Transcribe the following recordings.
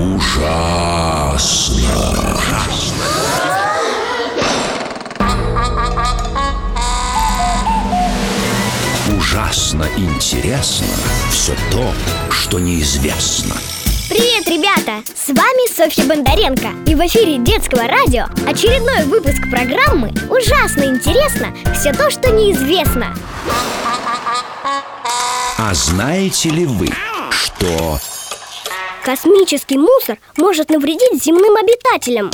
Ужасно. Ужасно интересно все то, что неизвестно. Привет, ребята! С вами Софья Бондаренко И в эфире детского радио очередной выпуск программы «Ужасно интересно все то, что неизвестно» А знаете ли вы, что... Космический мусор может навредить земным обитателям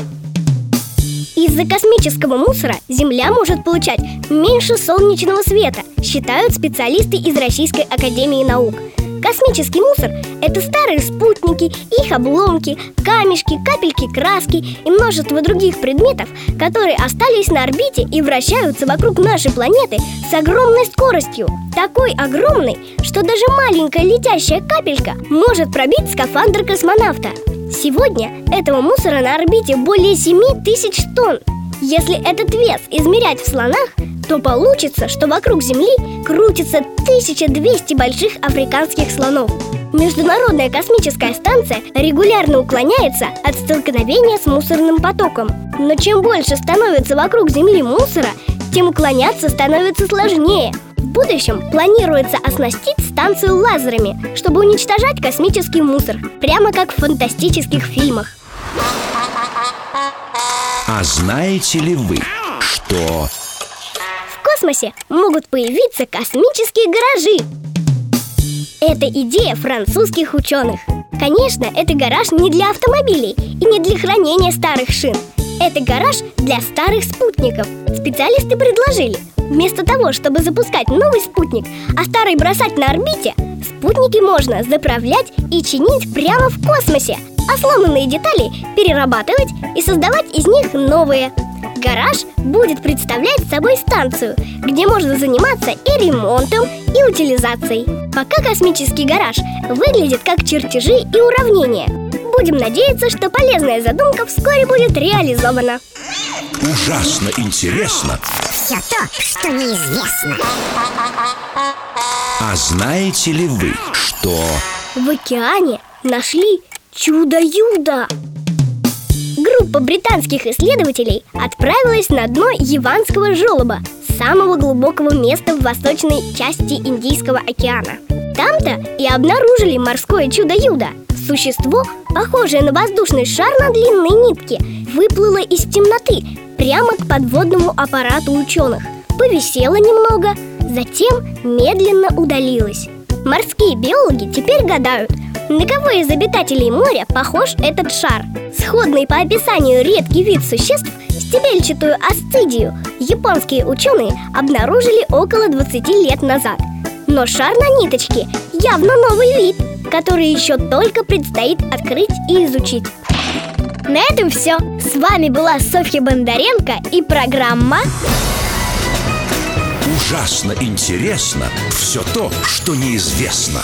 из-за космического мусора Земля может получать меньше солнечного света, считают специалисты из Российской Академии Наук. Космический мусор – это старые спутники, их обломки, камешки, капельки краски и множество других предметов, которые остались на орбите и вращаются вокруг нашей планеты с огромной скоростью. Такой огромной, что даже маленькая летящая капелька может пробить скафандр космонавта. Сегодня этого мусора на орбите более 7 тысяч тонн. Если этот вес измерять в слонах, то получится, что вокруг Земли крутится 1200 больших африканских слонов. Международная космическая станция регулярно уклоняется от столкновения с мусорным потоком. Но чем больше становится вокруг Земли мусора, тем уклоняться становится сложнее. В будущем планируется оснастить станцию лазерами, чтобы уничтожать космический мусор, прямо как в фантастических фильмах. А знаете ли вы, что... В космосе могут появиться космические гаражи. Это идея французских ученых. Конечно, это гараж не для автомобилей и не для хранения старых шин. Это гараж для старых спутников. Специалисты предложили, вместо того, чтобы запускать новый спутник, а старый бросать на орбите, спутники можно заправлять и чинить прямо в космосе, а сломанные детали перерабатывать и создавать из них новые. Гараж будет представлять собой станцию, где можно заниматься и ремонтом, и утилизацией. Пока космический гараж выглядит как чертежи и уравнения. Будем надеяться, что полезная задумка вскоре будет реализована. Ужасно интересно Все то, что неизвестно А знаете ли вы, что... В океане нашли чудо-юдо! Группа британских исследователей отправилась на дно Яванского желоба, самого глубокого места в восточной части Индийского океана. Там-то и обнаружили морское чудо-юдо. Существо, похожее на воздушный шар на длинной нитке, выплыло из темноты прямо к подводному аппарату ученых. Повисело немного, затем медленно удалилось. Морские биологи теперь гадают, на кого из обитателей моря похож этот шар? Сходный по описанию редкий вид существ, стебельчатую асцидию, японские ученые обнаружили около 20 лет назад. Но шар на ниточке явно новый вид, который еще только предстоит открыть и изучить. На этом все. С вами была Софья Бондаренко и программа Ужасно интересно все то, что неизвестно.